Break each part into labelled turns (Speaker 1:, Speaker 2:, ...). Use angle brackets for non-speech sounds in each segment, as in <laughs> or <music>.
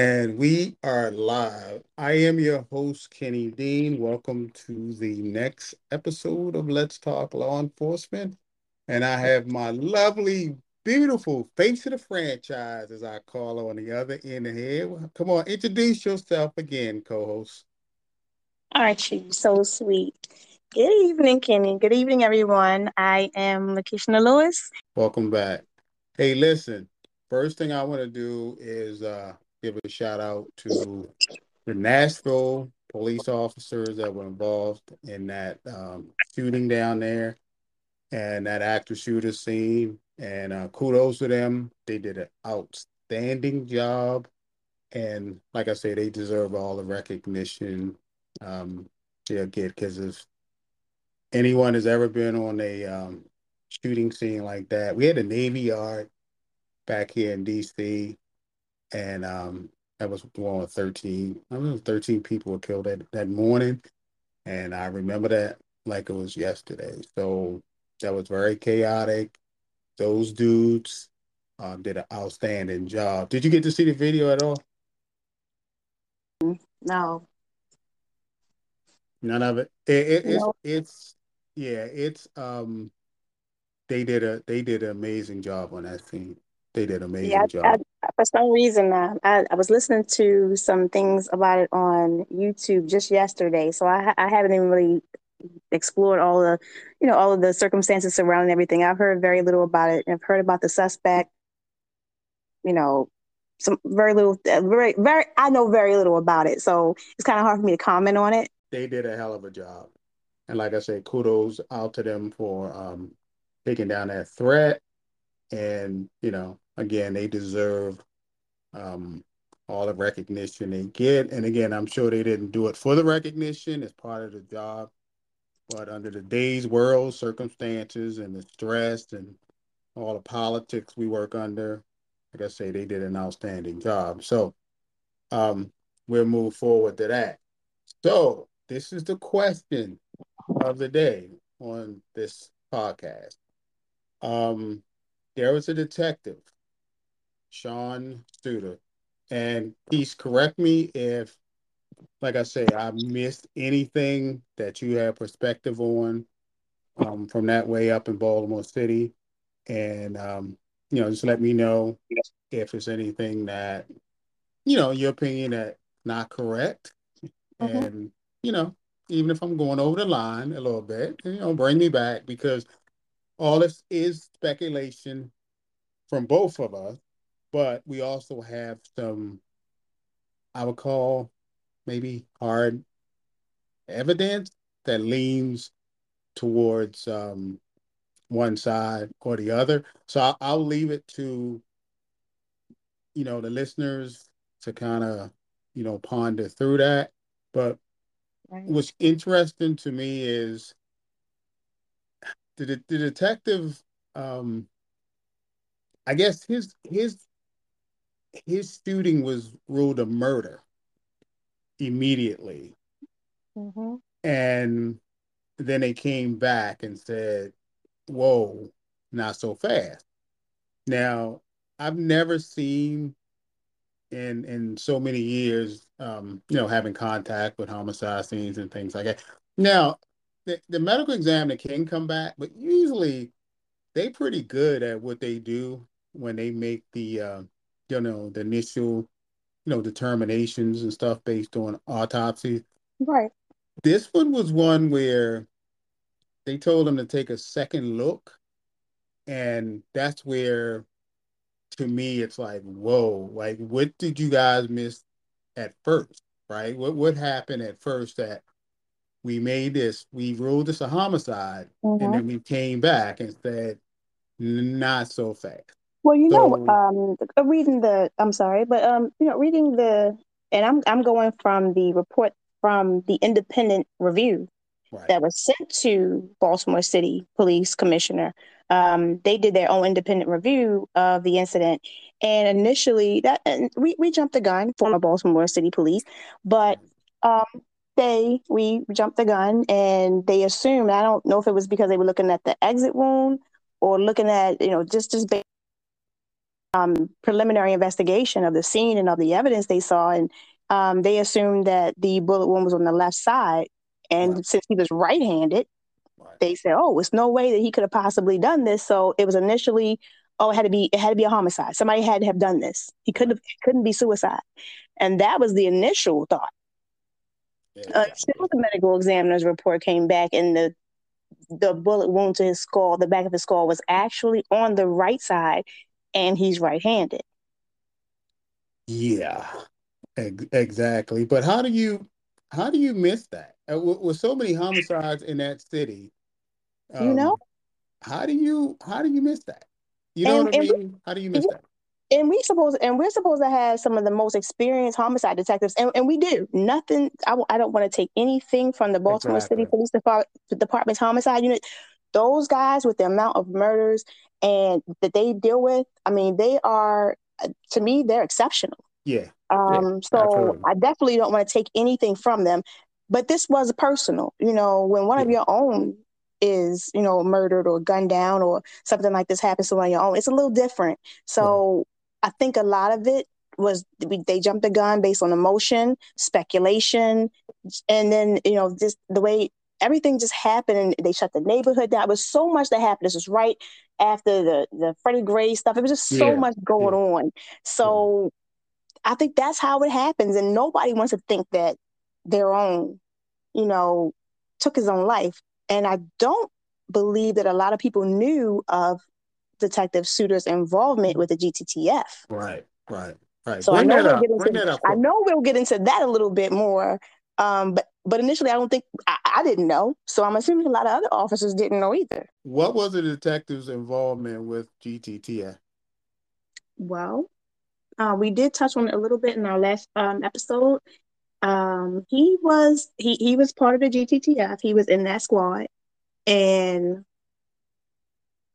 Speaker 1: And we are live. I am your host, Kenny Dean. Welcome to the next episode of Let's Talk Law Enforcement. And I have my lovely, beautiful face of the franchise, as I call her, on the other end of here. Come on, introduce yourself again, co host.
Speaker 2: Aren't you so sweet? Good evening, Kenny. Good evening, everyone. I am Lakeisha Lewis.
Speaker 1: Welcome back. Hey, listen, first thing I want to do is uh, give a shout out to the Nashville police officers that were involved in that um, shooting down there and that actor shooter scene. And uh, kudos to them. They did an outstanding job. And like I say, they deserve all the recognition um, they'll get because if anyone has ever been on a um, shooting scene like that, we had a Navy Yard back here in DC and um, that was one of 13. I mean, 13 people were killed that, that morning, and I remember that like it was yesterday. So that was very chaotic. Those dudes um, did an outstanding job. Did you get to see the video at all?
Speaker 2: No.
Speaker 1: None of it. it, it it's, no. it's yeah. It's um. They did a they did an amazing job on that scene. They did an amazing yeah, job.
Speaker 2: I, for some reason, uh, I, I was listening to some things about it on YouTube just yesterday, so I, I haven't even really explored all the, you know, all of the circumstances surrounding everything. I've heard very little about it. I've heard about the suspect. You know, some very little, uh, very, very. I know very little about it, so it's kind of hard for me to comment on it.
Speaker 1: They did a hell of a job, and like I said, kudos out to them for um, taking down that threat and you know, again, they deserve um, all the recognition they get. And again, I'm sure they didn't do it for the recognition; it's part of the job. But under the day's world circumstances and the stress and all the politics we work under, like I say, they did an outstanding job. So um, we'll move forward to that. So this is the question of the day on this podcast. Um, there was a detective, Sean Suiter, and please correct me if, like I say, I missed anything that you have perspective on um, from that way up in Baltimore City, and um, you know, just let me know if it's anything that, you know, your opinion that not correct, mm-hmm. and you know, even if I'm going over the line a little bit, you know, bring me back because all this is speculation from both of us, but we also have some, I would call maybe hard evidence that leans towards um, one side or the other. So I'll, I'll leave it to, you know, the listeners to kind of, you know, ponder through that. But right. what's interesting to me is the, the detective um i guess his his his shooting was ruled a murder immediately mm-hmm. and then they came back and said whoa not so fast now i've never seen in in so many years um you know having contact with homicide scenes and things like that now the, the medical examiner can come back, but usually they pretty good at what they do when they make the uh, you know the initial you know determinations and stuff based on autopsy.
Speaker 2: Right.
Speaker 1: This one was one where they told them to take a second look, and that's where, to me, it's like, whoa! Like, what did you guys miss at first? Right? What what happened at first that we made this, we ruled this a homicide, mm-hmm. and then we came back and said, not so fast.
Speaker 2: Well, you so, know, um, uh, reading the, I'm sorry, but um, you know, reading the, and I'm I'm going from the report from the independent review right. that was sent to Baltimore City Police Commissioner. Um, they did their own independent review of the incident, and initially that and we we jumped the gun former Baltimore City Police, but um, day we jumped the gun and they assumed, I don't know if it was because they were looking at the exit wound or looking at, you know, just just um, preliminary investigation of the scene and of the evidence they saw, and um, they assumed that the bullet wound was on the left side. And right. since he was right-handed, right. They said, "Oh, it's no way that he could have possibly done this." So it was initially, "Oh, it had to be, it had to be a homicide. Somebody had to have done this. He couldn't have, couldn't be suicide." And that was the initial thought. Yeah, Until the medical examiner's report came back, and the the bullet wound to his skull, the back of his skull, was actually on the right side and he's right-handed.
Speaker 1: Yeah, exactly. But how do you how do you miss that uh, with, with so many homicides in that city?
Speaker 2: Um, you know,
Speaker 1: how do you how do you miss that? You know and, what I mean? We, how do you miss that?
Speaker 2: And we suppose and we're supposed to have some of the most experienced homicide detectives, and, and we do. Nothing. I, I don't want to take anything from the Baltimore exactly. City Police Department, Department's homicide unit. Those guys with the amount of murders and that they deal with, I mean, they are to me they're exceptional.
Speaker 1: Yeah.
Speaker 2: Um,
Speaker 1: yeah,
Speaker 2: so absolutely. I definitely don't want to take anything from them. But this was personal, you know, when one yeah. of your own is, you know, murdered or gunned down or something like this happens to one of your own, it's a little different. So yeah. I think a lot of it was they jumped the gun based on emotion, speculation, and then you know just the way everything just happened and they shut the neighborhood down. There was so much that happened. This was right after the the Freddie Gray stuff. It was just so yeah. much going yeah. on. So. I think that's how it happens, and nobody wants to think that their own, you know, took his own life. And I don't believe that a lot of people knew of Detective Suiter's involvement with the GTTF.
Speaker 1: Right, right, right.
Speaker 2: So Bring I know, we'll get into, I know we'll get into that a little bit more. Um, but but initially, I don't think I, I, didn't know. So I'm assuming a lot of other officers didn't know either.
Speaker 1: What was the detective's involvement with GTTF?
Speaker 2: Well, uh, we did touch on it a little bit in our last um, episode. Um, he was he he was part of the GTTF. He was in that squad, and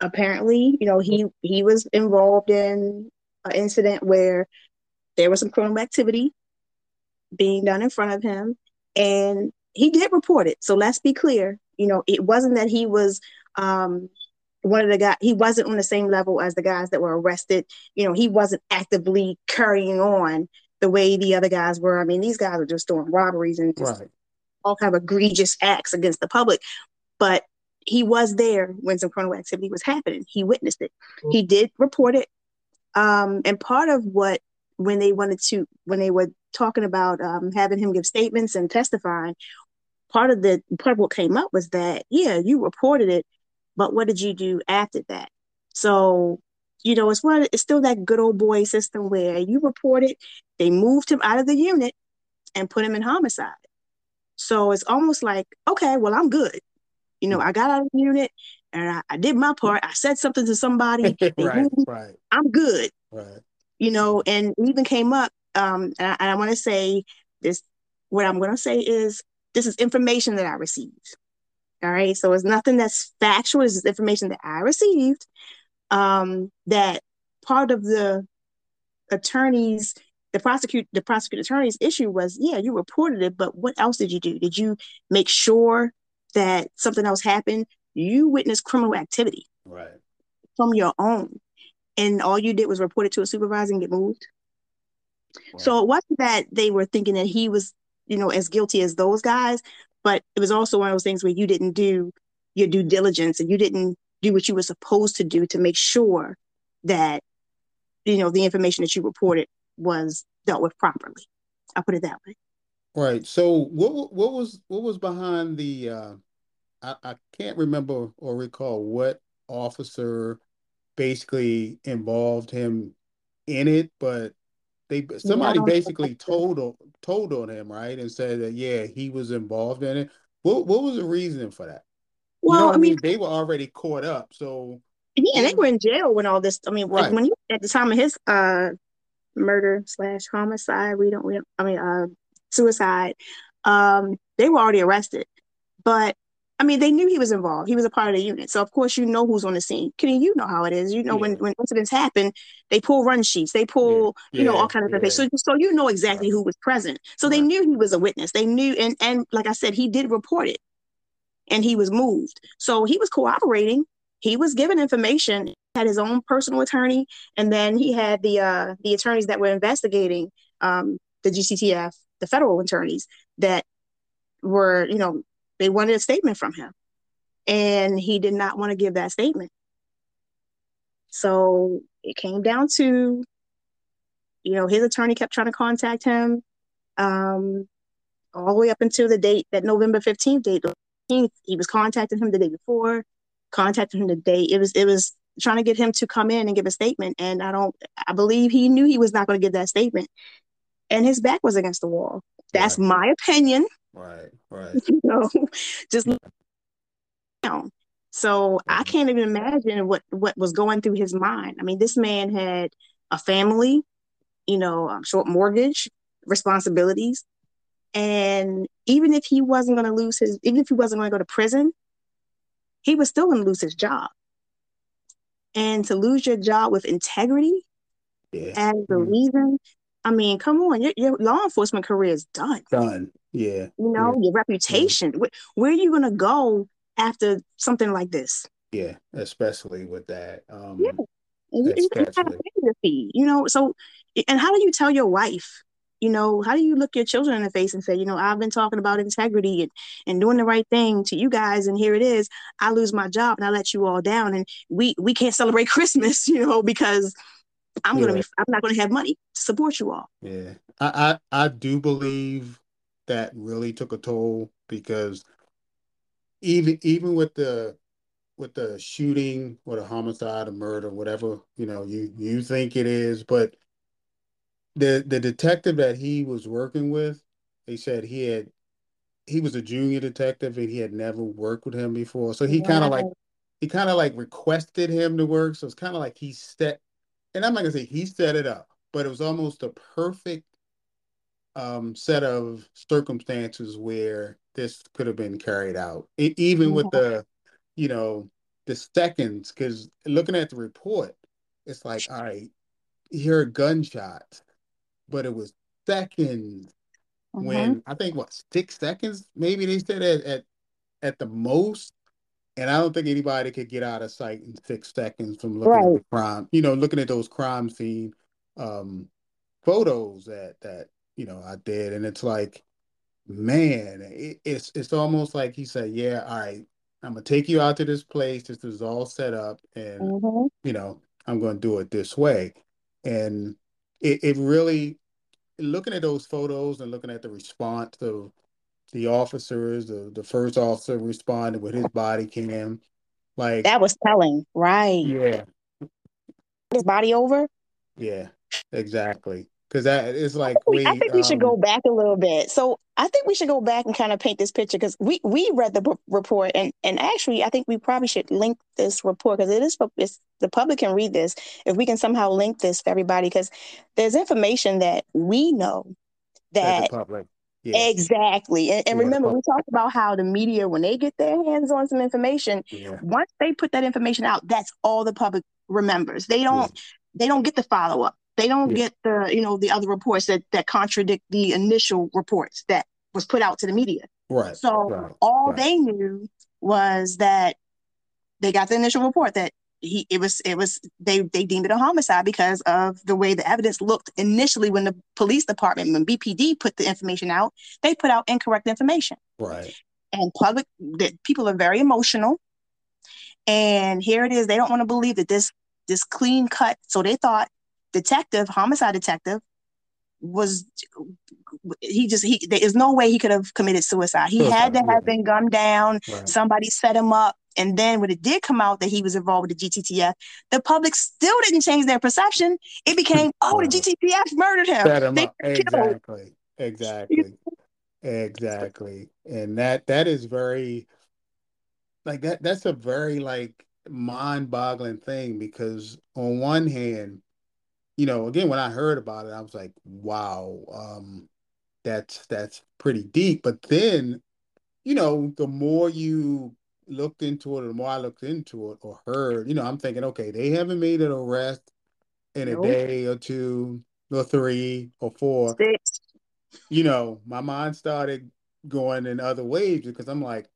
Speaker 2: apparently, you know, he he was involved in an incident where there was some criminal activity being done in front of him and he did report it. So let's be clear. You know, it wasn't that he was um, one of the guys. He wasn't on the same level as the guys that were arrested. You know, he wasn't actively carrying on the way the other guys were. I mean, these guys are just doing robberies and right. all kind of egregious acts against the public. But he was there when some criminal activity was happening. He witnessed it. Mm-hmm. He did report it. Um, and part of what when they wanted to when they were talking about um, having him give statements and testifying, part of the part of what came up was that yeah, you reported it, but what did you do after that? So you know, it's one it's still that good old boy system where you reported, they moved him out of the unit and put him in homicide. So it's almost like, okay, well, I'm good. You know, I got out of the unit and I, I did my part. I said something to somebody. <laughs>
Speaker 1: right, right.
Speaker 2: I'm good.
Speaker 1: Right.
Speaker 2: You know, and even came up um, and I, I want to say this. What I'm going to say is this is information that I received. All right, so it's nothing that's factual. This is information that I received. Um, that part of the attorneys, the prosecute, the prosecutor attorney's issue was, yeah, you reported it, but what else did you do? Did you make sure that something else happened? You witnessed criminal activity,
Speaker 1: right,
Speaker 2: from your own, and all you did was report it to a supervisor and get moved. So it wasn't that they were thinking that he was, you know, as guilty as those guys, but it was also one of those things where you didn't do your due diligence and you didn't do what you were supposed to do to make sure that, you know, the information that you reported was dealt with properly. I'll put it that way.
Speaker 1: Right. So what what was what was behind the uh I, I can't remember or recall what officer basically involved him in it, but they somebody basically told told on him, right, and said that yeah, he was involved in it. What what was the reason for that? Well, you know I mean, they were already caught up, so
Speaker 2: yeah, they were in jail when all this. I mean, right. when he at the time of his uh murder slash homicide, we don't, we don't, I mean, uh, suicide, um, they were already arrested, but I mean, they knew he was involved. He was a part of the unit. So of course you know who's on the scene. Kenny, you know how it is. You know yeah. when, when incidents happen, they pull run sheets, they pull, yeah. you know, all kinds of things. So, so you know exactly right. who was present. So right. they knew he was a witness. They knew and and like I said, he did report it and he was moved. So he was cooperating. He was given information, had his own personal attorney, and then he had the uh the attorneys that were investigating um the GTTF, the federal attorneys that were, you know, they wanted a statement from him. And he did not want to give that statement. So it came down to, you know, his attorney kept trying to contact him um, all the way up until the date, that November 15th date. 15th, he was contacting him the day before, contacting him the day. It was, it was trying to get him to come in and give a statement. And I don't, I believe he knew he was not going to give that statement. And his back was against the wall. That's right. my opinion.
Speaker 1: Right, right. <laughs>
Speaker 2: you know, <laughs> just down. So I mm-hmm. can't even imagine what what was going through his mind. I mean, this man had a family, you know, a short mortgage, responsibilities, and even if he wasn't going to lose his, even if he wasn't going to go to prison, he was still going to lose his job. And to lose your job with integrity yeah. as the mm-hmm. reason, I mean, come on, your, your law enforcement career is done.
Speaker 1: Done. Yeah.
Speaker 2: You know,
Speaker 1: yeah.
Speaker 2: your reputation. Where, where, are you going to go after something like this?
Speaker 1: Yeah, especially with that. Um,
Speaker 2: yeah. Especially. You, you know, so, and how do you tell your wife? You know, how do you look your children in the face and say, you know, I've been talking about integrity and, and doing the right thing to you guys, and here it is. I lose my job and I let you all down, and we we can't celebrate <laughs> Christmas, you know, because I'm yeah. gonna be I'm not gonna have money to support you all.
Speaker 1: Yeah. I, I I do believe that really took a toll because even even with the with the shooting or the homicide or murder, whatever, you know, you you think it is, but the the detective that he was working with, they said he had he was a junior detective and he had never worked with him before. So he kind of like he kind of like requested him to work. So it's kind of like he set and I'm not gonna say he set it up, but it was almost a perfect um, set of circumstances where this could have been carried out, it, even with the, you know, the seconds. Because looking at the report, it's like, all right, you hear gunshots, but it was seconds mm-hmm. when I think what six seconds maybe they said at, at at the most and I don't think anybody could get out of sight in six seconds from looking right. at the crime. You know, looking at those crime scene um, photos that that you know I did, and it's like, man, it, it's it's almost like he said, "Yeah, all right, I'm gonna take you out to this place. This is all set up, and mm-hmm. you know, I'm gonna do it this way." And it, it really, looking at those photos and looking at the response of the officers, the, the first officer responded with his body cam. Like
Speaker 2: that was telling, right?
Speaker 1: Yeah.
Speaker 2: His body over?
Speaker 1: Yeah, exactly. Because that is like
Speaker 2: I think, we, I think we should go um, back a little bit. So I think we should go back and kind of paint this picture because we we read the book report and and actually I think we probably should link this report because it is it's, the public can read this if we can somehow link this for everybody because there's information that we know that
Speaker 1: public
Speaker 2: yeah. Exactly. And, and remember, we talked about how the media, when they get their hands on some information, yeah. once they put that information out, that's all the public remembers. They don't yeah. they don't get the follow up. They don't get the, you know, the other reports that that contradict the initial reports that was put out to the media.
Speaker 1: Right.
Speaker 2: So
Speaker 1: right.
Speaker 2: all
Speaker 1: right.
Speaker 2: they knew was that they got the initial report that he it was it was they they deemed it a homicide because of the way the evidence looked initially when the police department when BPD put the information out they put out incorrect information
Speaker 1: right
Speaker 2: and public that people are very emotional and here it is they don't want to believe that this this clean cut so they thought detective homicide detective was he just he there is no way he could have committed suicide he suicide, had to have been gunned down right. somebody set him up and then when it did come out that he was involved with the GTTF, the public still didn't change their perception. It became, <laughs> oh, the GTTF murdered him.
Speaker 1: Set him up. Exactly. Exactly. <laughs> exactly. And that that is very like that that's a very like mind-boggling thing because on one hand, you know, again when I heard about it, I was like, wow, um, that's that's pretty deep. But then you know, the more you looked into it, the more I looked into it or heard, you know, I'm thinking, okay, they haven't made an arrest in nope. a day or two or three or four. Six. You know, my mind started going in other ways because I'm like,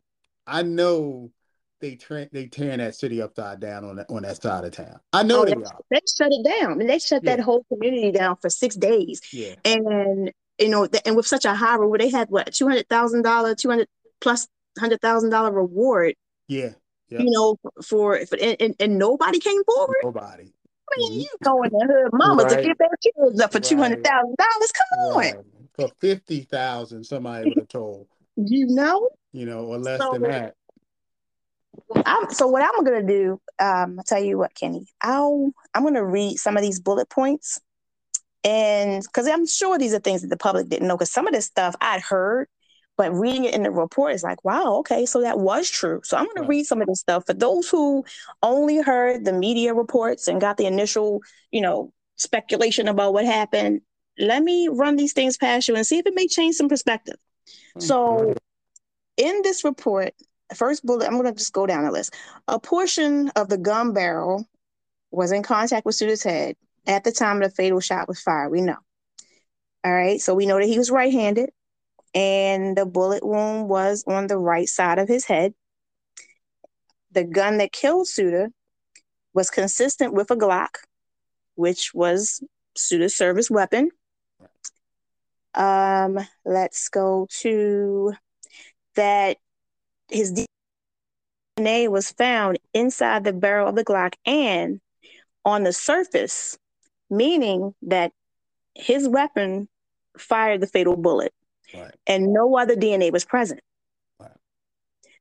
Speaker 1: I know they tra- they tearing that city upside down on that on that side of town. I know oh, they, they are.
Speaker 2: They shut it down. I mean, they shut yeah. that whole community down for six days.
Speaker 1: Yeah.
Speaker 2: And you know, and with such a high reward, they had what two hundred thousand dollar, two hundred plus hundred thousand dollar reward.
Speaker 1: Yeah.
Speaker 2: Yep. You know, for, for and, and, and, nobody came forward.
Speaker 1: Nobody.
Speaker 2: I mean, mm-hmm. you going to her mama right. to get their kids up for two hundred thousand dollars? Come right. on.
Speaker 1: For fifty thousand, somebody would have told. <laughs>
Speaker 2: You know.
Speaker 1: You know, or less so, than that.
Speaker 2: I'm, so what I'm gonna do, um, I'll tell you what, Kenny. I'll I'm gonna read some of these bullet points, and because I'm sure these are things that the public didn't know. Because some of this stuff I'd heard, but reading it in the report is like, wow, okay, so that was true. So I'm gonna right. read some of this stuff for those who only heard the media reports and got the initial, you know, speculation about what happened. Let me run these things past you and see if it may change some perspective. So, in this report, first bullet, I'm going to just go down the list. A portion of the gun barrel was in contact with Suiter's head at the time the fatal shot was fired. We know. All right. So we know that he was right handed and the bullet wound was on the right side of his head. The gun that killed Suiter was consistent with a Glock, which was Suiter's service weapon. Um, let's go to that his DNA was found inside the barrel of the Glock and on the surface, meaning that his weapon fired the fatal bullet. Right. And no other DNA was present. Right.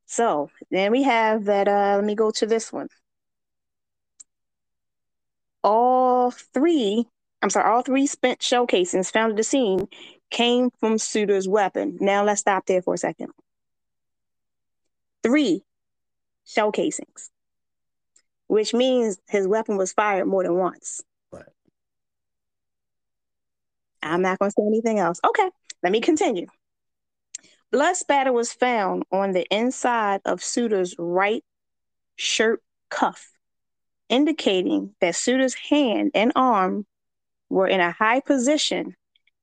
Speaker 2: So then we have that. Uh, let me go to this one. All three, I'm sorry, all three spent shell casings found at the scene came from Suiter's weapon. Now let's stop there for a second three shell casings, which means his weapon was fired more than once.
Speaker 1: Right.
Speaker 2: I'm not going to say anything else. Okay, let me continue. Blood spatter was found on the inside of Suiter's right shirt cuff, indicating that Suiter's hand and arm were in a high position,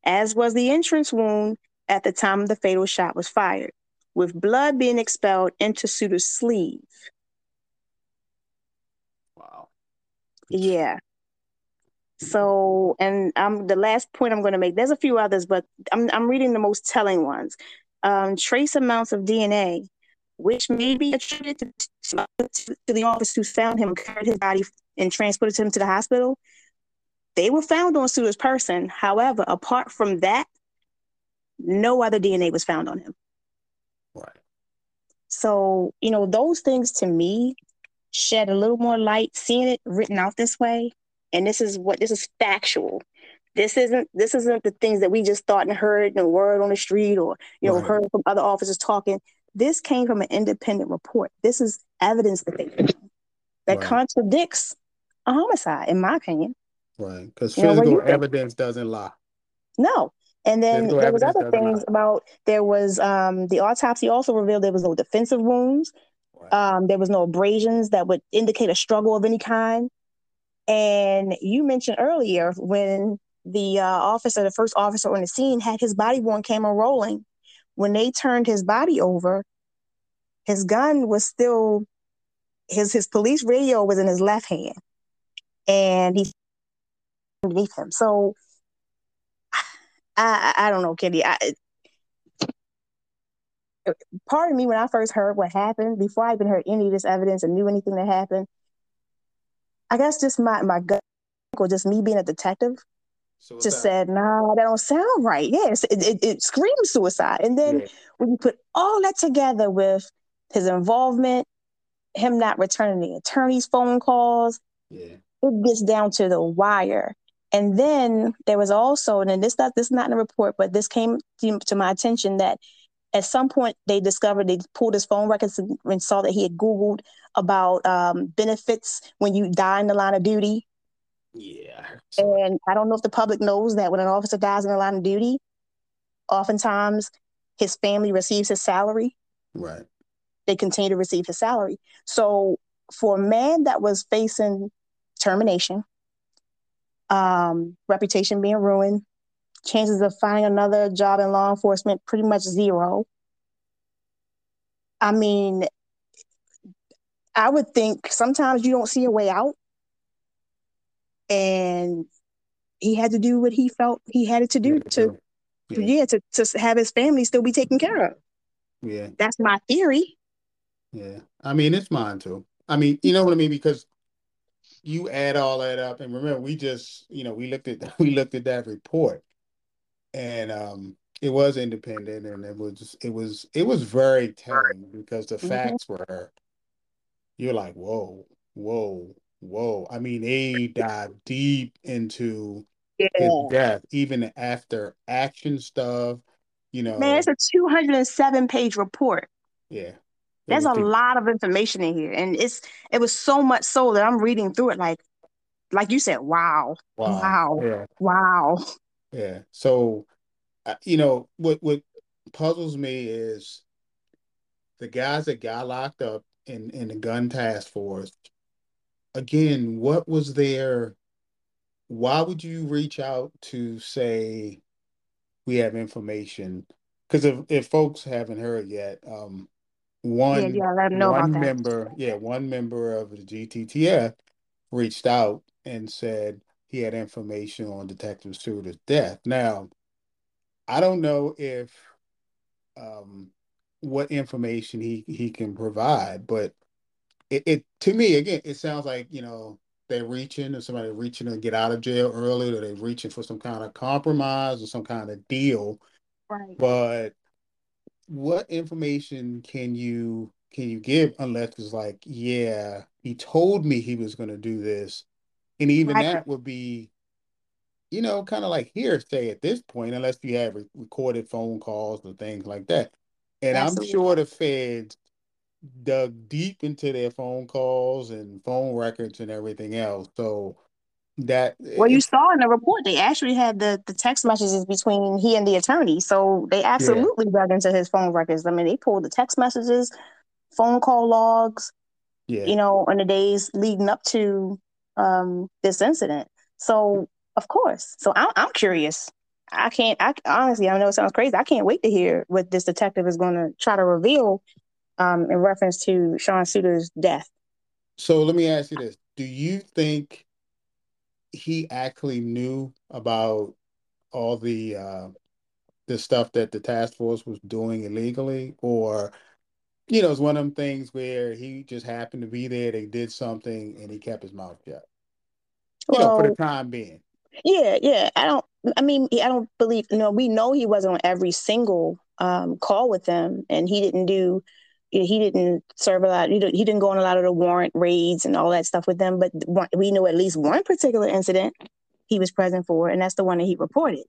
Speaker 2: as was the entrance wound at the time the fatal shot was fired with blood being expelled into Suiter's sleeve.
Speaker 1: Wow.
Speaker 2: Yeah. So, and um, the last point I'm going to make, there's a few others, but I'm, I'm reading the most telling ones. Um, trace amounts of DNA, which may be attributed to, to, to the officer who found him, carried his body, and transported him to the hospital. They were found on Suiter's person. However, apart from that, no other DNA was found on him. So, you know, those things to me shed a little more light seeing it written out this way. And this is what this is factual. This isn't this isn't the things that we just thought and heard in a word on the street or you know right. heard from other officers talking. This came from an independent report. This is evidence that they that right. contradicts a homicide, in my opinion.
Speaker 1: Right, because physical know, evidence doesn't lie.
Speaker 2: No, and then there was other things about there was um, the autopsy also revealed there was no defensive wounds. Um, there was no abrasions that would indicate a struggle of any kind. And you mentioned earlier when the uh, officer, the first officer on the scene, had his body worn camera rolling. When they turned his body over, his gun was still his his police radio was in his left hand, and he's <laughs> underneath him. So I, I don't know, Kenny. I, part of me, when I first heard what happened, before I even heard any of this evidence and knew anything that happened, I guess just my my gut or just me being a detective suicide. just said, "Nah, that don't sound right." Yes, it, it, it screams suicide. And then yeah. when you put all that together with his involvement, him not returning the attorney's phone calls,
Speaker 1: yeah.
Speaker 2: it gets down to the wire. And then there was also, and this not this is not in the report, but this came to, to my attention that at some point they discovered they pulled his phone records and saw that he had Googled about um, benefits when you die in the line of duty.
Speaker 1: Yeah.
Speaker 2: And I don't know if the public knows that when an officer dies in the line of duty, oftentimes his family receives his salary.
Speaker 1: Right.
Speaker 2: They continue to receive his salary. So for a man that was facing termination, um, reputation being ruined, chances of finding another job in law enforcement pretty much zero. I mean, I would think sometimes you don't see a way out. And he had to do what he felt he had to do to yeah. yeah, to, to have his family still be taken care of.
Speaker 1: Yeah.
Speaker 2: That's my theory.
Speaker 1: Yeah. I mean, it's mine too. I mean, you know what I mean? Because you add all that up and remember we just, you know, we looked at <laughs> we looked at that report and um it was independent and it was it was it was very telling because the mm-hmm. facts were you're like, whoa, whoa, whoa. I mean, they dive deep into yeah. his death, even after action stuff. You know,
Speaker 2: man, it's a 207 page report.
Speaker 1: Yeah,
Speaker 2: there's a lot of information in here, and it's it was so much so that I'm reading through it like, like you said, wow, wow, wow, yeah. wow.
Speaker 1: Yeah. So, uh, you know, what what puzzles me is the guys that got locked up in in the gun task force again what was their why would you reach out to say we have information because if, if folks haven't heard yet um one yeah, yeah, one member yeah one member of the gttf reached out and said he had information on detective Suiter's death now i don't know if um what information he he can provide. But it, it to me again, it sounds like you know they're reaching or somebody reaching to get out of jail early, or they're reaching for some kind of compromise or some kind of deal.
Speaker 2: Right.
Speaker 1: But what information can you can you give unless it's like, yeah, he told me he was going to do this, and even right. that would be you know, kind of like hearsay at this point, unless you have re- recorded phone calls or things like that. And Absolutely. I'm sure the feds dug deep into their phone calls and phone records and everything else. So that
Speaker 2: well you saw in the report they actually had the the text messages between he and the attorney so they absolutely yeah. dug into his phone records i mean they pulled the text messages phone call logs yeah. you know in the days leading up to um this incident so of course so i'm, I'm curious I can't. I honestly, I know it sounds crazy. I can't wait to hear what this detective is going to try to reveal um, in reference to Sean Suiter's death.
Speaker 1: So let me ask you this: Do you think he actually knew about all the uh, the stuff that the task force was doing illegally, or you know, it's one of them things where he just happened to be there, they did something, and he kept his mouth shut. You well, know, for the time being.
Speaker 2: Yeah, yeah. I don't. I mean, I don't believe. You know, we know he wasn't on every single um, call with them, and he didn't do. He didn't serve a lot. He didn't go on a lot of the warrant raids and all that stuff with them. But we know at least one particular incident he was present for, and that's the one that he reported.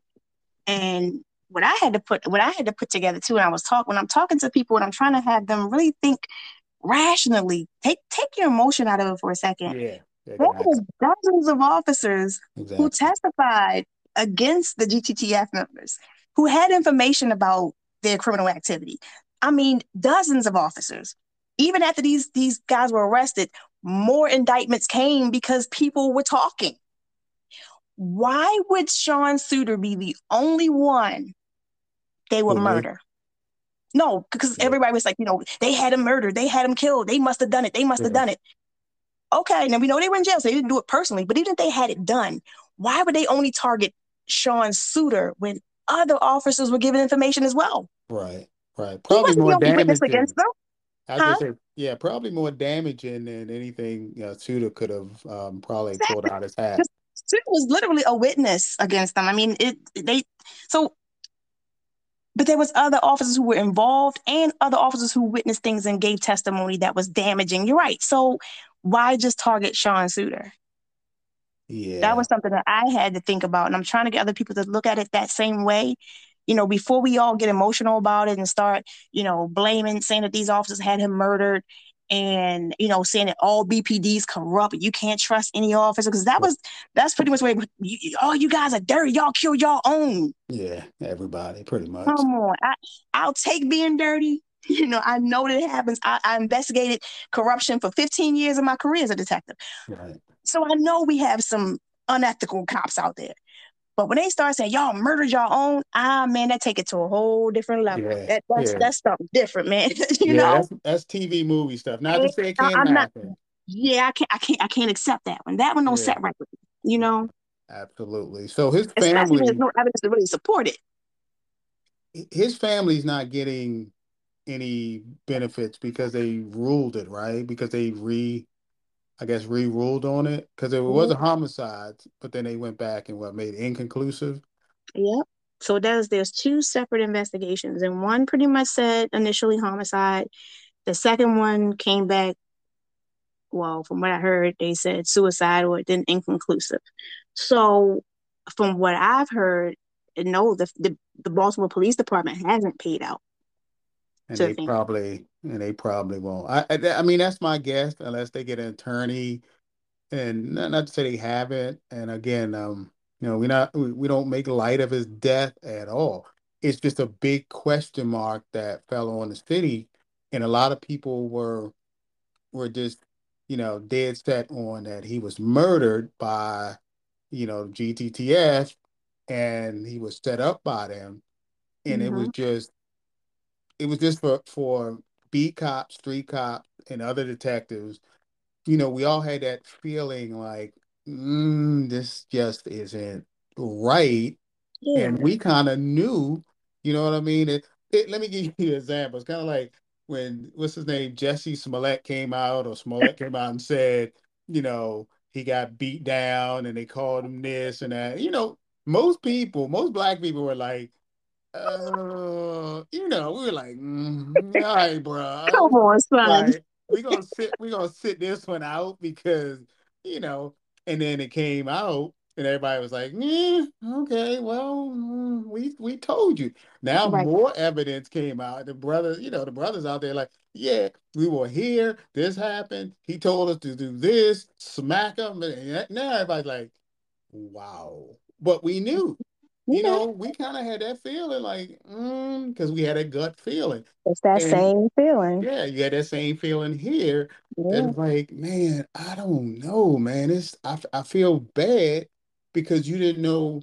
Speaker 2: And what I had to put, what I had to put together too, and I was talking when I'm talking to people, and I'm trying to have them really think rationally. Take take your emotion out of it for a second.
Speaker 1: Yeah.
Speaker 2: There were dozens of officers exactly. who testified against the GTTF members who had information about their criminal activity. I mean, dozens of officers. Even after these these guys were arrested, more indictments came because people were talking. Why would Sean Suiter be the only one they would mm-hmm. murder? No, because yeah. everybody was like, you know, they had him murdered, they had him killed, they must have done it, they must have done it. Okay, now we know they were in jail, so they didn't do it personally, but even if they had it done, why would they only target Sean Suiter when other officers were given information as well?
Speaker 1: Right, right. Probably more damage against them. I huh? say, yeah, probably more damaging than anything you know, Suiter could have um, probably exactly. pulled out his hat.
Speaker 2: Suiter was literally a witness against them. I mean, it they so but there was other officers who were involved and other officers who witnessed things and gave testimony that was damaging. You're right. So why just target Sean Suiter?
Speaker 1: Yeah.
Speaker 2: That was something that I had to think about. And I'm trying to get other people to look at it that same way. You know, before we all get emotional about it and start, you know, blaming, saying that these officers had him murdered and, you know, saying that all BPD's corrupt and you can't trust any officer. Because that was, that's pretty much where, you, oh, you guys are dirty. Y'all kill y'all own.
Speaker 1: Yeah, everybody, pretty much.
Speaker 2: Come on. I, I'll take being dirty <laughs> You know, I know that it happens. I, I investigated corruption for 15 years of my career as a detective.
Speaker 1: Right.
Speaker 2: So I know we have some unethical cops out there. But when they start saying y'all murdered y'all own, ah man, that take it to a whole different level.
Speaker 1: Yeah,
Speaker 2: that, that's
Speaker 1: yeah.
Speaker 2: that's something different, man. <laughs> you
Speaker 1: yeah,
Speaker 2: know,
Speaker 1: that's, that's TV movie stuff. Not to say it can't
Speaker 2: I'm not-
Speaker 1: happen.
Speaker 2: yeah, I can't, I can't, I can't accept that one. That one don't set right with me. You know,
Speaker 1: Absolutely. So his family,
Speaker 2: there's no evidence to really support it.
Speaker 1: his family's not getting any benefits because they ruled it, right? Because they re, I guess, re-ruled on it because it was a mm-hmm. homicide, but then they went back and what made it inconclusive.
Speaker 2: Yep. So there's there's two separate investigations, and one pretty much said initially homicide. The second one came back. Well, from what I heard, they said suicide or then inconclusive. So, from what I've heard, no, the the, the Baltimore Police Department hasn't paid out.
Speaker 1: And they
Speaker 2: think.
Speaker 1: probably and they probably won't. I, I I mean that's my guess unless they get an attorney, and not, not to say they haven't. And again, um, you know, we not we, we don't make light of his death at all. It's just a big question mark that fell on the city, and a lot of people were were just you know dead set on that he was murdered by you know GTTF, and he was set up by them, and it was just it was just for for beat cops, street cops, and other detectives. You know, we all had that feeling like mm, this just isn't right,
Speaker 2: Yeah.
Speaker 1: and we kind of knew. You know what I mean? It, it, let me give you an example. It's kind of like when what's his name, Jesse Smollett came out, or Smollett came out and said, you know, he got beat down, and they called him this and that. You know, most people, most black people were like, uh, you know, we were like, mm, all right, bro. <laughs>
Speaker 2: Come on, son.
Speaker 1: Like, we gonna sit, we gonna sit this one out because, you know, and then it came out, and everybody was like, yeah, okay, well, mm, we we told you. Now
Speaker 2: Right.
Speaker 1: more evidence came out. The brother, you know, the brothers out there like, yeah, we were here. This happened. He told us to do this. Smack him. And now everybody's like, wow. But we knew. You know, we kind of had that feeling like, mm, because we had a gut feeling.
Speaker 2: It's that
Speaker 1: and-
Speaker 2: same feeling.
Speaker 1: Yeah, you had that same feeling here.
Speaker 2: Yeah.
Speaker 1: It's like, man, I don't know, man. It's I, I feel bad because you didn't know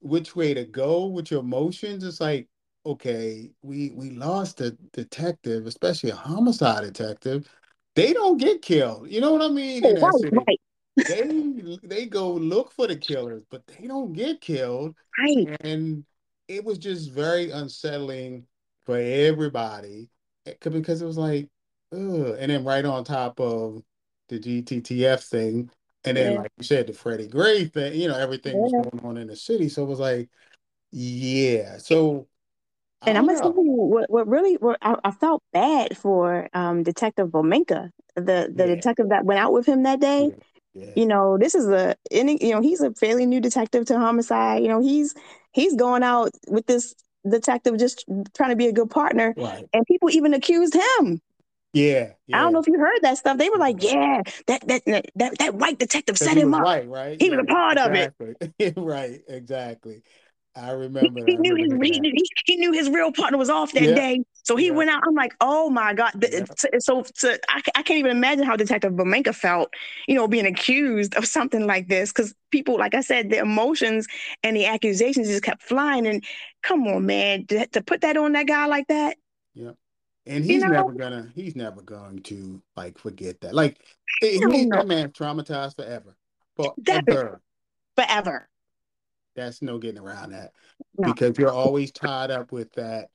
Speaker 1: which way to go with your emotions. It's like, okay, we we lost a detective, especially a homicide detective. They don't get killed. You know what I mean?
Speaker 2: Right, right,
Speaker 1: They they go look for the killers, but they don't get killed.
Speaker 2: right.
Speaker 1: And it was just very unsettling for everybody eh, because it was like, ugh. And then right on top of the GTTF thing, and then
Speaker 2: Yeah.
Speaker 1: like you said, the Freddie Gray thing, you know, everything was going on in the city. So it was like, yeah. So
Speaker 2: And I'm gonna tell you what, what really what I, I felt bad for um Detective Bomenka, the the
Speaker 1: Yeah.
Speaker 2: detective that went out with him that day.
Speaker 1: Yeah.
Speaker 2: You know, this is a any you know, he's a fairly new detective to homicide. You know, he's he's going out with this detective just trying to be a good partner.
Speaker 1: Right.
Speaker 2: And people even accused him.
Speaker 1: Yeah.
Speaker 2: I don't know if you heard that stuff. They were like, mm-hmm. Yeah, that that that, that white detective set him up.
Speaker 1: white, right?
Speaker 2: He was a
Speaker 1: Yeah,
Speaker 2: part of it. <laughs>
Speaker 1: Right, exactly. I remember.
Speaker 2: he
Speaker 1: I
Speaker 2: knew his
Speaker 1: remember
Speaker 2: he, knew- he, he knew his real partner was off that
Speaker 1: Yeah.
Speaker 2: day, so he
Speaker 1: Yeah.
Speaker 2: went out. I'm like, oh my god!
Speaker 1: Yeah.
Speaker 2: So, so, I, I can't even imagine how Detective Bomenka felt, you know, being accused of something like this because people, like I said, the emotions and the accusations just kept flying. And come on, man, to, to put that on that guy like that,
Speaker 1: Yeah. And
Speaker 2: You
Speaker 1: he's
Speaker 2: know?
Speaker 1: never gonna he's never going to like forget that. Like he,
Speaker 2: Hell no.
Speaker 1: that man traumatized forever. Forever.
Speaker 2: forever.
Speaker 1: That's no getting around that.
Speaker 2: No.
Speaker 1: Because you're always tied up with that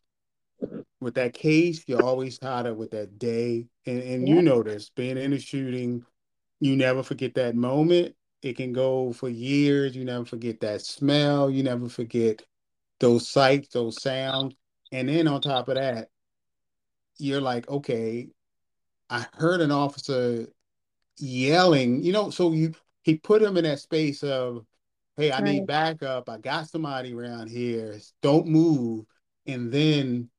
Speaker 1: with that case, you're always tied up with that day. And and you
Speaker 2: Yep.
Speaker 1: know this, being in a shooting, you never forget that moment. It can go for years. You never forget that smell. You never forget those sights, those sounds. And then on top of that, you're like, okay, I heard an officer yelling, you know, so you he put him in that space of, hey, I need backup. I got somebody around here. Don't move. And then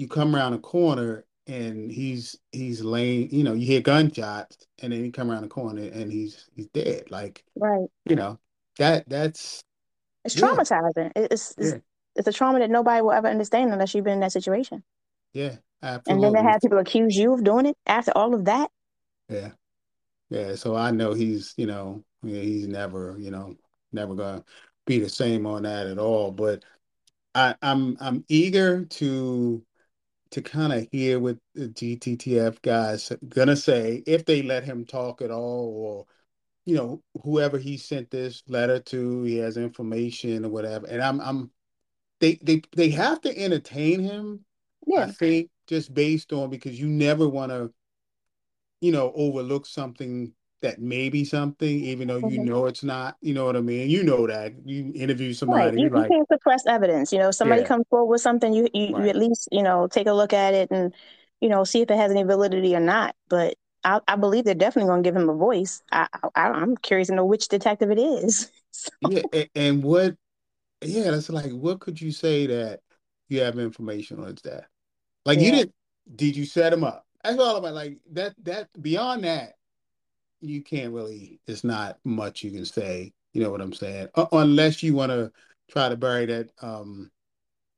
Speaker 1: you come around a corner and he's he's laying, you know, you hear gunshots and then you come around the corner and he's he's dead. Like,
Speaker 2: Right.
Speaker 1: you know, that that's
Speaker 2: It's
Speaker 1: Yeah.
Speaker 2: traumatizing. It's, it's
Speaker 1: yeah,
Speaker 2: it's a trauma that nobody will ever understand unless you've been in that situation.
Speaker 1: yeah. Absolutely.
Speaker 2: And then they have people accuse you of doing it after all of that.
Speaker 1: Yeah. Yeah. So I know he's, you know, he's never, you know, never gonna be the same on that at all. But I, I'm I'm eager to to kind of hear what the GTTF guys gonna say if they let him talk at all, or you know whoever he sent this letter to, he has information or whatever. And I'm I'm they they they have to entertain him. Yeah. I think just based on because you never want to, you know, overlook something that may be something, even though you mm-hmm. know it's not. You know what I mean? You know that you interview somebody.
Speaker 2: Right. You, like, you can't suppress evidence. You know, somebody yeah. comes forward with something, you you, right. you, at least you know take a look at it and you know see if it has any validity or not. But I, I believe they're definitely going to give him a voice. I, I am curious to know which detective it is. <laughs>
Speaker 1: so. Yeah, and, and what? Yeah, that's like what could you say that you have information on that? Like yeah. you didn't? Did you set him up? That's all about. Like that. That beyond that you can't really. It's not much you can say. You know what I'm saying? Uh, unless you want to try to bury that um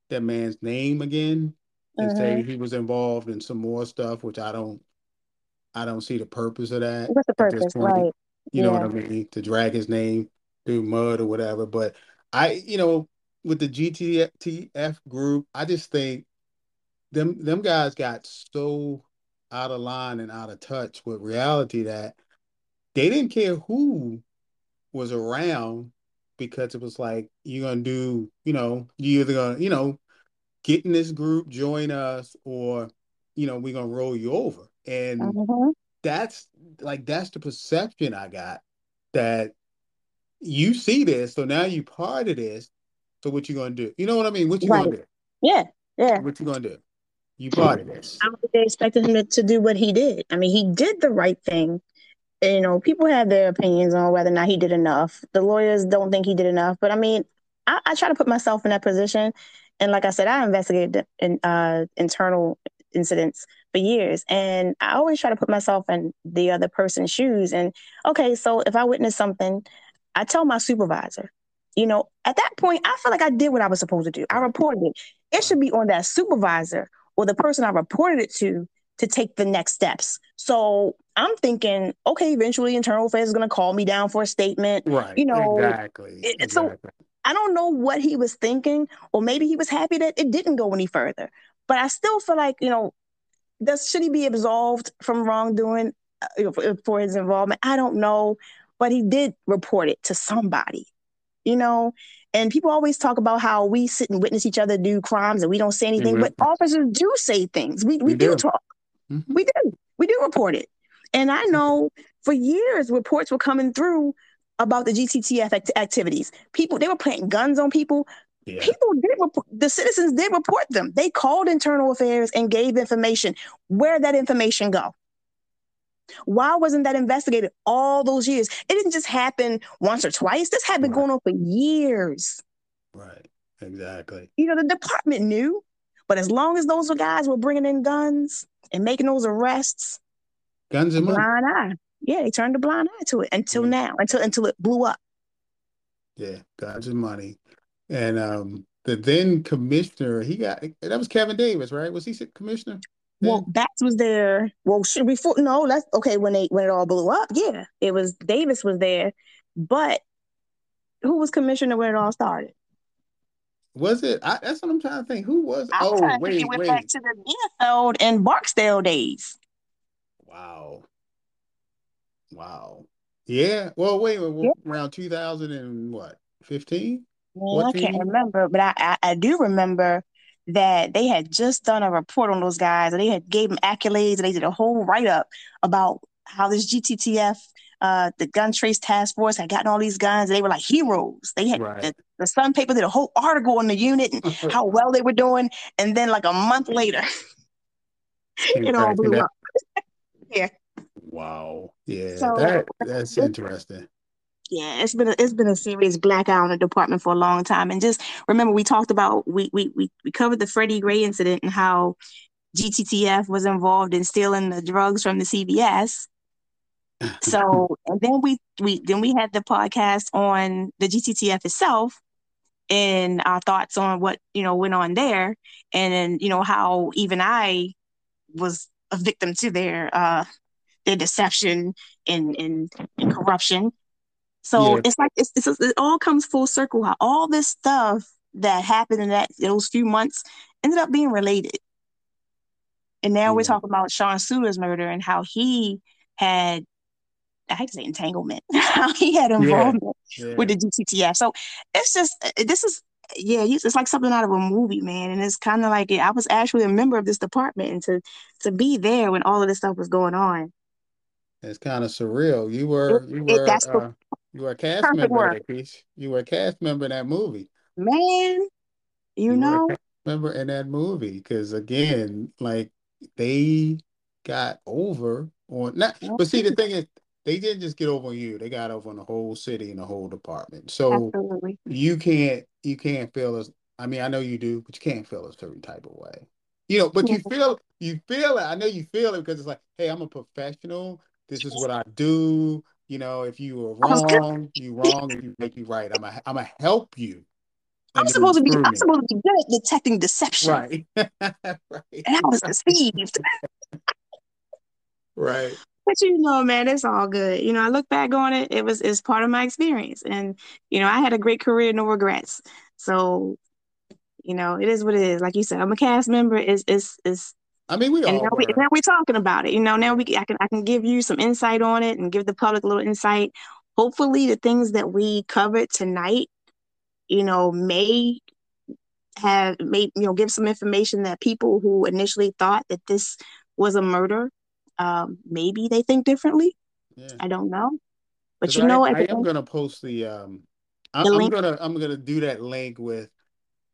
Speaker 1: that man's name again and mm-hmm. say he was involved in some more stuff, which I don't. I don't see the purpose of that.
Speaker 2: What's the purpose, right? You
Speaker 1: yeah. know what I mean? To drag his name through mud or whatever. But I, you know, with the GTTF group, I just think them them guys got so out of line and out of touch with reality that they didn't care who was around because it was like you're gonna do, you know, you either gonna, you know, get in this group, join us, or you know, we're gonna roll you over. And mm-hmm. that's like that's the perception I got that you see this, so now you part of this. So what you gonna do? You know what I mean? What you right. gonna do?
Speaker 2: Yeah, yeah.
Speaker 1: What you gonna do? You part of this.
Speaker 2: I don't think they expected him to, to do what he did. I mean, he did the right thing you know, people have their opinions on whether or not he did enough. The lawyers don't think he did enough, but I mean, I, I try to put myself in that position. And like I said, I investigated in, uh, internal incidents for years, and I always try to put myself in the other person's shoes. And okay, so if I witness something, I tell my supervisor. You know, at that point, I feel like I did what I was supposed to do. I reported it. It should be on that supervisor or the person I reported it to to take the next steps. So I'm thinking, okay, eventually internal affairs is going to call me down for a statement.
Speaker 1: Right.
Speaker 2: You know,
Speaker 1: exactly.
Speaker 2: It,
Speaker 1: exactly.
Speaker 2: So I don't know what he was thinking, or maybe he was happy that it didn't go any further. But I still feel like, you know, does should he be absolved from wrongdoing uh, for, for his involvement? I don't know, but he did report it to somebody, you know. And people always talk about how we sit and witness each other do crimes and we don't say anything, mm-hmm. but officers do say things. We we, we do. do talk. Mm-hmm. We do. We do report it. And I mm-hmm. know for years reports were coming through about the GTTF act- activities. People they were planting guns on people. Yeah. People did report, the citizens did report them. They called internal affairs and gave information. Where did that information go? Why wasn't that investigated all those years? It didn't just happen once or twice. This had been right. going on for years.
Speaker 1: Right. Exactly.
Speaker 2: You know, the department knew, but as long as those guys were bringing in guns and making those arrests,
Speaker 1: Guns and
Speaker 2: blind eye. Yeah, they turned a blind eye to it until yeah. now, until until it blew up.
Speaker 1: Yeah, guns and money. And um the then commissioner, he got that was Kevin Davis, right? Was he commissioner?
Speaker 2: Then? Well, Batts was there. Well, should before no, that's okay. When they when it all blew up, yeah, it was Davis was there, but who was commissioner when it all started?
Speaker 1: Was it? I, that's what I'm trying to think. Who was? I'm oh, wait, wait.
Speaker 2: I went back to the Bealefeld and Barksdale days.
Speaker 1: Wow. Wow. Yeah. Well, wait, wait yeah. around 2000 and what? 15?
Speaker 2: Well, I can't remember, but I, I, I do remember that they had just done a report on those guys and they had gave them accolades and they did a whole write up about how this GTTF, uh, the gun trace task force had gotten all these guns. And they were like heroes. They had right. the, the Sun paper did a whole article on the unit and <laughs> how well they were doing. And then like a month later, <laughs> it all blew up. <laughs> yeah.
Speaker 1: Wow. Yeah, so, that that's interesting.
Speaker 2: Yeah, it's been a, it's been a serious blackout in the department for a long time. And just remember, we talked about we we we, we covered the Freddie Gray incident and how GTTF was involved in stealing the drugs from the CVS. So and then we we then we had the podcast on the GTTF itself and our thoughts on what you know went on there, and then you know how even I was a victim to their uh their deception and and, and corruption. So yeah. it's like it's, it's it all comes full circle. How all this stuff that happened in that those few months ended up being related. And now yeah. we're talking about Sean Suiter's murder and how he had I hate to say entanglement, <laughs> how he had involvement yeah. Yeah. with the GTTF. So it's just uh, this is yeah, it's like something out of a movie, man. And it's kind of like I was actually a member of this department, and to to be there when all of this stuff was going on.
Speaker 1: It's kind of surreal. You were you were it, uh, you were a cast member. You were a cast member in that movie.
Speaker 2: Man, you, you know,
Speaker 1: member in that movie because again, like they got over on not. But see, the <laughs> thing is, they didn't just get over on you; they got over on the whole city and the whole department. So Absolutely. you can't you can't feel as I mean, I know you do, but you can't feel a certain type of way. You know, but you feel you feel it. I know you feel it because it's like, hey, I'm a professional. This is what I do. You know, if you were wrong, you wrong. If you make you right, I'm a I'm a help you.
Speaker 2: I'm supposed to be I'm supposed to be good at detecting deception.
Speaker 1: Right. <laughs> right.
Speaker 2: And I was deceived. <laughs>
Speaker 1: right.
Speaker 2: But you know, man, it's all good. You know, I look back on it, it was it's part of my experience. And, you know, I had a great career, no regrets. So, you know, it is what it is. Like you said, I'm a cast member. Is is is
Speaker 1: I mean, we
Speaker 2: and
Speaker 1: all
Speaker 2: now, we, now we're talking about it. You know, now we I can I can give you some insight on it and give the public a little insight. Hopefully, the things that we covered tonight, you know, may have may you know give some information that people who initially thought that this was a murder um, maybe they think differently. Yeah. I don't know, but you know,
Speaker 1: I, I am to post the. Um, I'm, I'm gonna I'm gonna do that link with,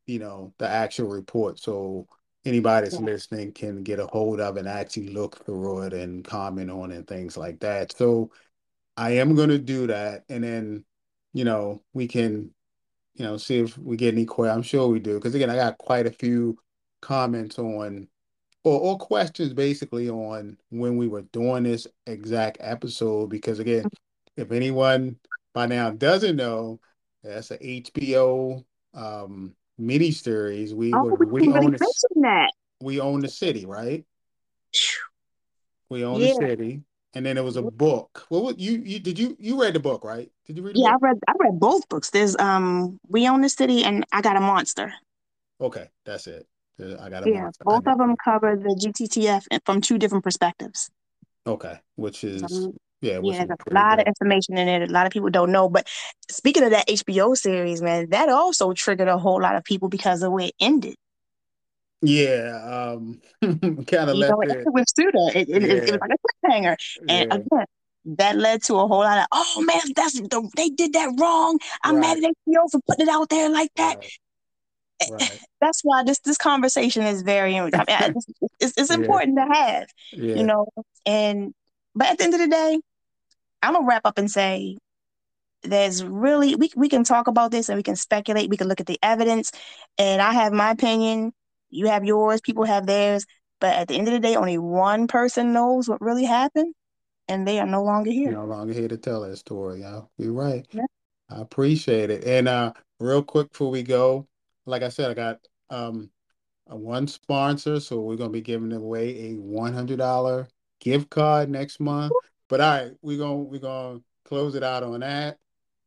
Speaker 1: you know, the actual report, so anybody that's yeah. listening can get a hold of and actually look through it and comment on and things like that. So I am going to do that, and then you know we can, you know, see if we get any questions. I'm sure we do because again, I got quite a few comments on or, or questions basically on when we were doing this exact episode. Because again, if anyone by now doesn't know, that's an HBO um mini series. We oh, were we, we own the, that. we own the city, right? We own yeah. the city. And then there was a book. What well, you you did you you read the book, right? Did you read
Speaker 2: Yeah,
Speaker 1: book?
Speaker 2: I read I read both books. There's um We Own the City and I Got a Monster.
Speaker 1: Okay, that's it. I got
Speaker 2: yeah, both of them cover the GTTF from two different perspectives.
Speaker 1: Okay, which is um, yeah,
Speaker 2: yeah, there's a lot good. of information in it. A lot of people don't know. But speaking of that HBO series, man, that also triggered a whole lot of people because of where it ended.
Speaker 1: Yeah, um, <laughs> kind of left know, it
Speaker 2: with Suiter. It, it, yeah. it, was like a cliffhanger, and yeah. again, that led to a whole lot of oh man, that's the, they did that wrong. I'm right. mad at HBO for putting it out there like that. Right. Right. <laughs> That's why this this conversation is very. I mean, it's, it's <laughs> important yeah. to have, yeah. you know. And but at the end of the day, I'm gonna wrap up and say there's really we we can talk about this and we can speculate. We can look at the evidence, and I have my opinion. You have yours. People have theirs. But at the end of the day, only one person knows what really happened, and they are no longer here.
Speaker 1: No longer here to tell that story. Yeah, you're right. Yeah. I appreciate it. And uh, real quick before we go, like I said, I got um, one sponsor, so we're gonna be giving away a one hundred dollar gift card next month. But all right, we're gonna we're gonna close it out on that,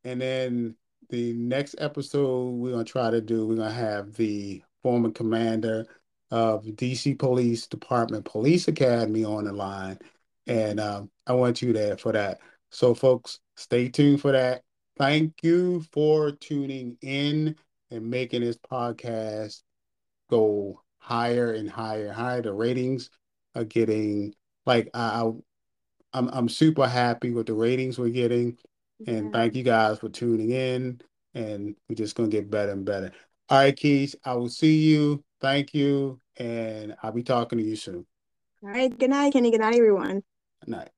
Speaker 1: and then the next episode we're gonna try to do. We're gonna have the former commander of DC Police Department Police Academy on the line, and um, I want you there for that. So, folks, stay tuned for that. Thank you for tuning in and making this podcast go higher and higher and higher. The ratings are getting like I, I'm I'm super happy with the ratings we're getting, and yeah. thank you guys for tuning in. And we're just gonna get better and better. All right, Keys, I will see you. Thank you, and I'll be talking to you soon.
Speaker 2: All right. Good night, Kenny. Good night, everyone.
Speaker 1: Good night.